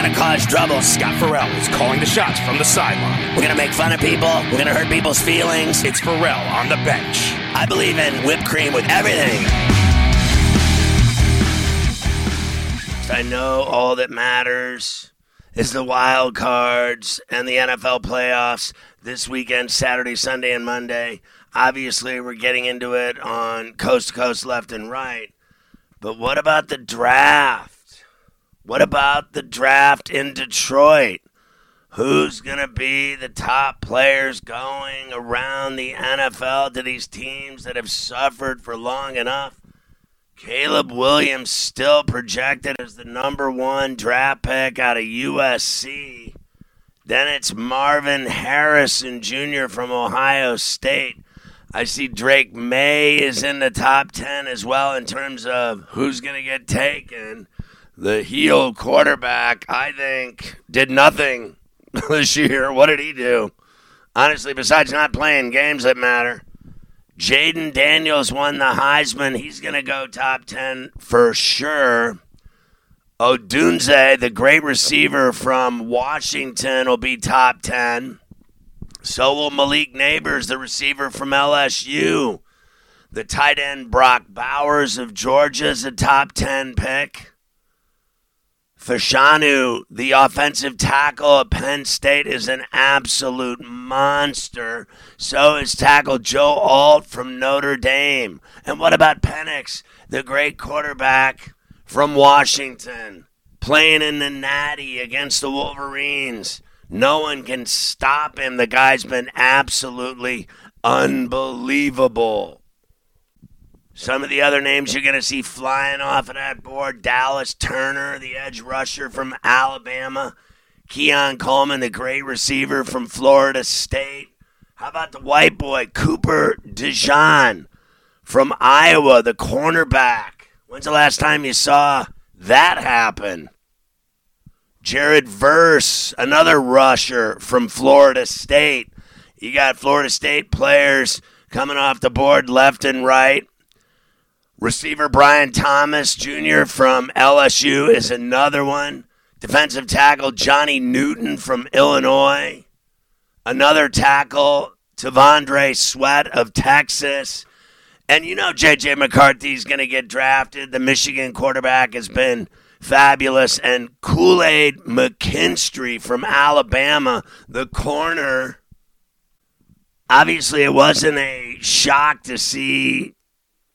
Gonna cause trouble. Scott Ferrall is calling the shots from the sideline. We're gonna make fun of people. We're gonna hurt people's feelings. It's Ferrall on the bench. I believe in whipped cream with everything. I know all that matters is the wild cards and the NFL playoffs this weekend, Saturday, Sunday, and Monday. Obviously, we're getting into it on coast to coast, left and right. But what about the draft? What about the draft in Detroit? Who's going to be the top players going around the NFL to these teams that have suffered for long enough? Caleb Williams still projected as the number one draft pick out of USC. Then it's Marvin Harrison Jr. from Ohio State. I see Drake Maye is in the top 10 as well in terms of who's going to get taken the heel quarterback, I think, did nothing this year. What did he do? Honestly, besides not playing games that matter. Jayden Daniels won the Heisman. He's going to go top 10 for sure. Odunze, the great receiver from Washington, will be top 10. So will Malik Nabers, the receiver from LSU. The tight end Brock Bowers of Georgia is a top 10 pick. Fashanu, the offensive tackle at Penn State, is an absolute monster. So is tackle Joe Alt from Notre Dame. And what about Penix, the great quarterback from Washington, playing in the Natty against the Wolverines? No one can stop him. The guy's been absolutely unbelievable. Some of the other names you're going to see flying off of that board Dallas Turner, the edge rusher from Alabama. Keon Coleman, the great receiver from Florida State. How about the white boy, Cooper DeJean from Iowa, the cornerback? When's the last time you saw that happen? Jared Verse, another rusher from Florida State. You got Florida State players coming off the board left and right. Receiver Brian Thomas Jr. from LSU is another one. Defensive tackle Johnny Newton from Illinois. Another tackle, T'Vondre Sweat of Texas. And you know J.J. McCarthy is going to get drafted. The Michigan quarterback has been fabulous. And Kool Aid McKinstry from Alabama, the corner. Obviously, it wasn't a shock to see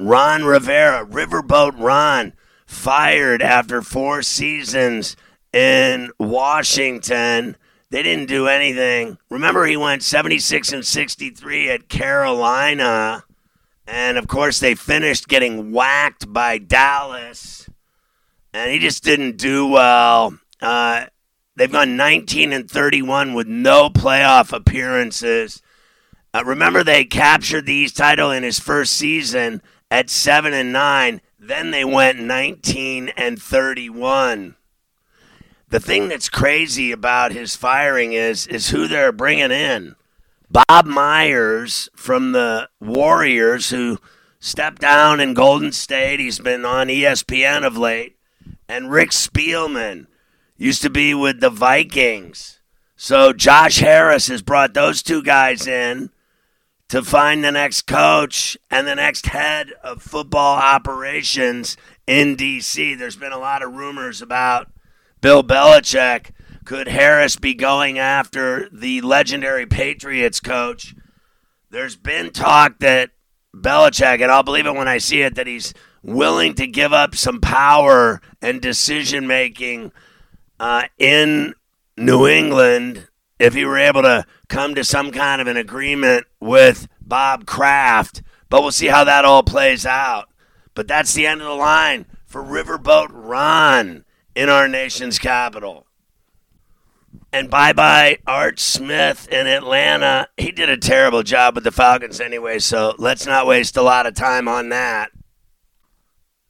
Ron Rivera, Riverboat Ron, fired after four seasons in Washington. They didn't do anything. Remember, he went 76 and 63 at Carolina. And of course, they finished getting whacked by Dallas. And he just didn't do well. Uh, they've gone 19 and 31 with no playoff appearances. Uh, remember, they captured the East title in his first season at 7 and 9. Then they went 19 and 31. The thing that's crazy about his firing is is who they're bringing in. Bob Myers from the Warriors who stepped down in Golden State. He's been on ESPN of late. And Rick Spielman used to be with the Vikings. So Josh Harris has brought those two guys in to find the next coach and the next head of football operations in D.C. There's been a lot of rumors about Bill Belichick. Could Harris be going after the legendary Patriots coach? There's been talk that Belichick, and I'll believe it when I see it, that he's willing to give up some power and decision making uh, in New England if he were able to come to some kind of an agreement with Bob Kraft. But we'll see how that all plays out. But that's the end of the line for Riverboat Ron in our nation's capital. And bye bye, Art Smith in Atlanta. He did a terrible job with the Falcons anyway, so let's not waste a lot of time on that.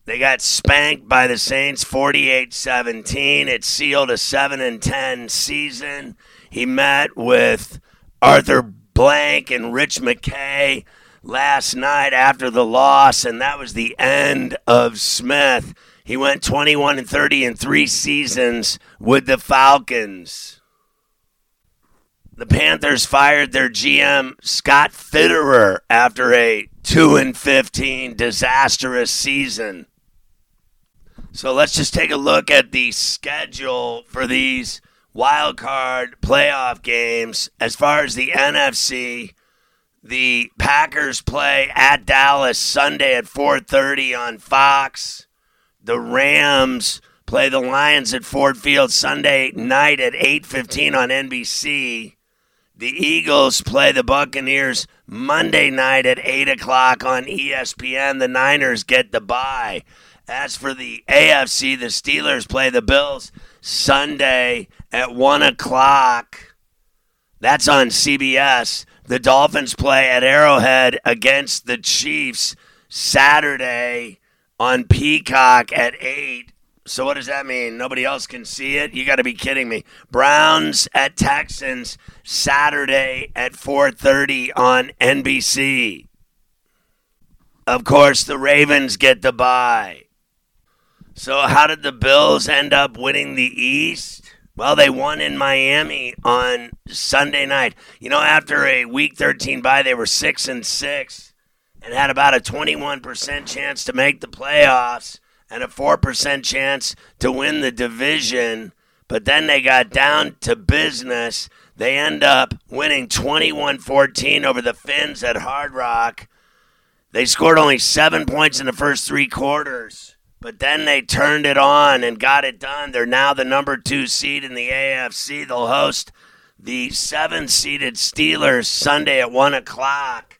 They got spanked by the Saints 48 17. It sealed a 7 and 10 season. He met with Arthur Blank and Rich McKay last night after the loss, and that was the end of Smith. He went 21 and 30 in three seasons with the Falcons. The Panthers fired their GM Scott Fitterer after a 2 and 15 disastrous season. So let's just take a look at the schedule for these wild card playoff games. As far as the NFC, the Packers play at Dallas Sunday at 4:30 on Fox. The Rams play the Lions at Ford Field Sunday night at 8:15 on NBC. The Eagles play the Buccaneers Monday night at 8 o'clock on ESPN. The Niners get the bye. As for the AFC, the Steelers play the Bills Sunday at 1 o'clock. That's on CBS. The Dolphins play at Arrowhead against the Chiefs Saturday on Peacock at 8. So what does that mean? Nobody else can see it? You got to be kidding me. Browns at Texans Saturday at 4:30 on NBC. Of course, the Ravens get the bye. So, how did the Bills end up winning the East? Well, they won in Miami on Sunday night. You know, after a Week 13 bye, they were six and six and had about a 21% chance to make the playoffs and a 4% chance to win the division. But then they got down to business. They end up winning 21 14 over the Fins at Hard Rock. They scored only seven points in the first three quarters. But then they turned it on and got it done. They're now the number two seed in the AFC. They'll host the seven seeded Steelers Sunday at 1 o'clock.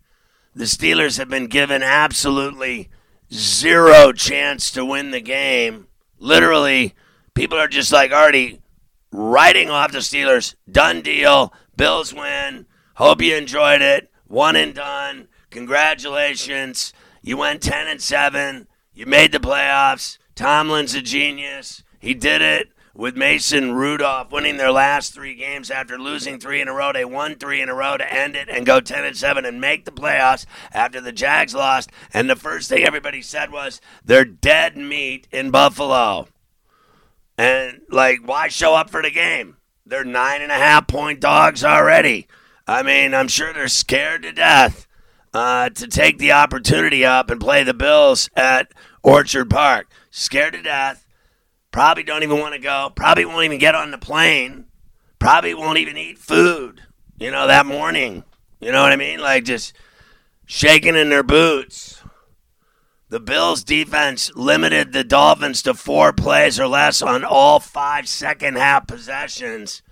The Steelers have been given absolutely zero chance to win the game. Literally, people are just like already writing off the Steelers. Done deal. Bills win. Hope you enjoyed it. One and done. Congratulations. You went 10 and 7. You made the playoffs. Tomlin's a genius. He did it with Mason Rudolph winning their last three games after losing three in a row. They won three in a row to end it and go 10 and 7 and make the playoffs after the Jags lost. And the first thing everybody said was they're dead meat in Buffalo. And, like, why show up for the game? They're nine and a half point dogs already. I mean, I'm sure they're scared to death uh, to take the opportunity up and play the Bills at Orchard Park. Scared to death. Probably don't even want to go. Probably won't even get on the plane. Probably won't even eat food, you know, that morning. You know what I mean? Like just shaking in their boots. The Bills defense limited the Dolphins to four plays or less on all five second half possessions,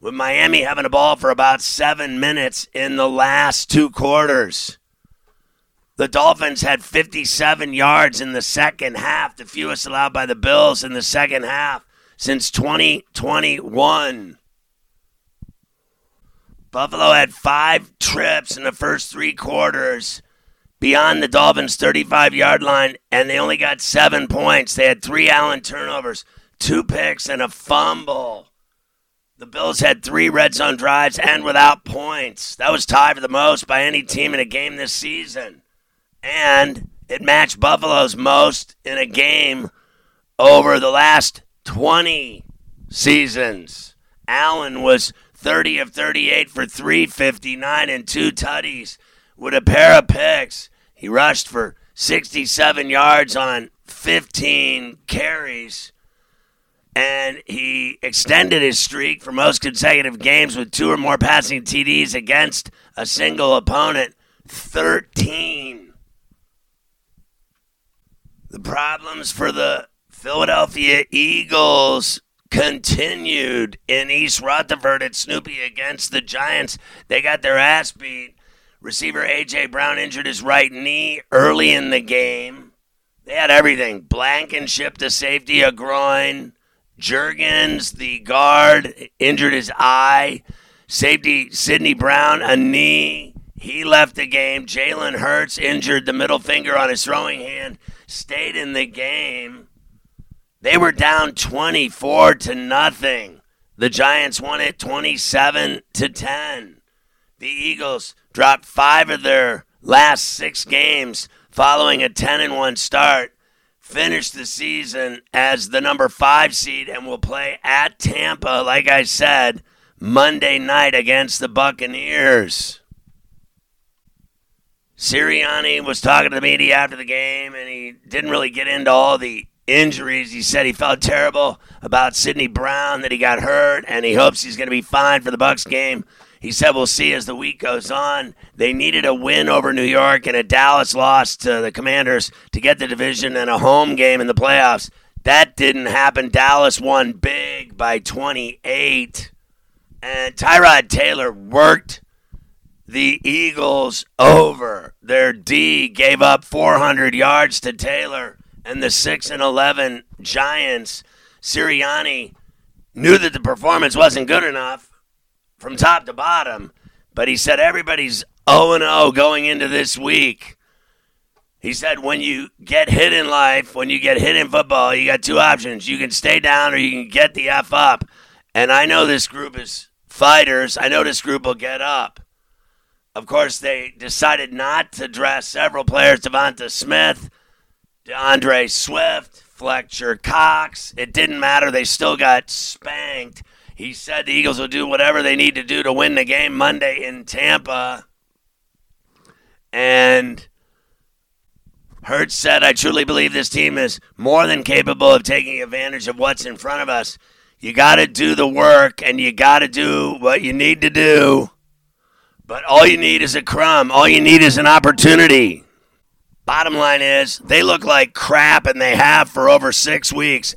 with Miami having a ball for about seven minutes in the last two quarters. The Dolphins had 57 yards in the second half, the fewest allowed by the Bills in the second half since 2021. Buffalo had five trips in the first three quarters beyond the Dolphins' 35 yard line, and they only got seven points. They had three Allen turnovers, two picks, and a fumble. The Bills had three red zone drives and without points. That was tied for the most by any team in a game this season and it matched Buffalo's most in a game over the last 20 seasons. Allen was 30 of 38 for 359 and two tutties with a pair of picks. He rushed for 67 yards on 15 carries and he extended his streak for most consecutive games with two or more passing TDs against a single opponent 13. The problems for the Philadelphia Eagles continued in East Rutherford at Snoopy against the Giants. They got their ass beat. Receiver A.J. Brown injured his right knee early in the game. They had everything. Blankenship, the safety, a groin. Jurgens, the guard, injured his eye. Safety Sydney Brown, a knee. He left the game. Jalen Hurts injured the middle finger on his throwing hand, stayed in the game. They were down 24 to nothing. The Giants won it 27 to 10. The Eagles dropped 5 of their last 6 games following a 10 and 1 start finish the season as the number five seed and will play at Tampa, like I said, Monday night against the Buccaneers. Sirianni was talking to the media after the game, and he didn't really get into all the injuries. He said he felt terrible about Sydney Brown that he got hurt, and he hopes he's going to be fine for the Bucs game he said we'll see as the week goes on. They needed a win over New York and a Dallas loss to the Commanders to get the division and a home game in the playoffs. That didn't happen. Dallas won big by 28. And Tyrod Taylor worked the Eagles over. Their D gave up 400 yards to Taylor and the 6 and 11 Giants. Sirianni knew that the performance wasn't good enough from top to bottom, but he said everybody's 0 0 going into this week. He said when you get hit in life, when you get hit in football, you got two options. You can stay down or you can get the F up. And I know this group is fighters. I know this group will get up. Of course, they decided not to dress several players Devonta Smith, D'Andre Swift, Fletcher Cox. It didn't matter. They still got spanked. He said the Eagles will do whatever they need to do to win the game Monday in Tampa. And Hurts said, I truly believe this team is more than capable of taking advantage of what's in front of us. You got to do the work and you got to do what you need to do. But all you need is a crumb. All you need is an opportunity. Bottom line is, they look like crap and they have for over six weeks.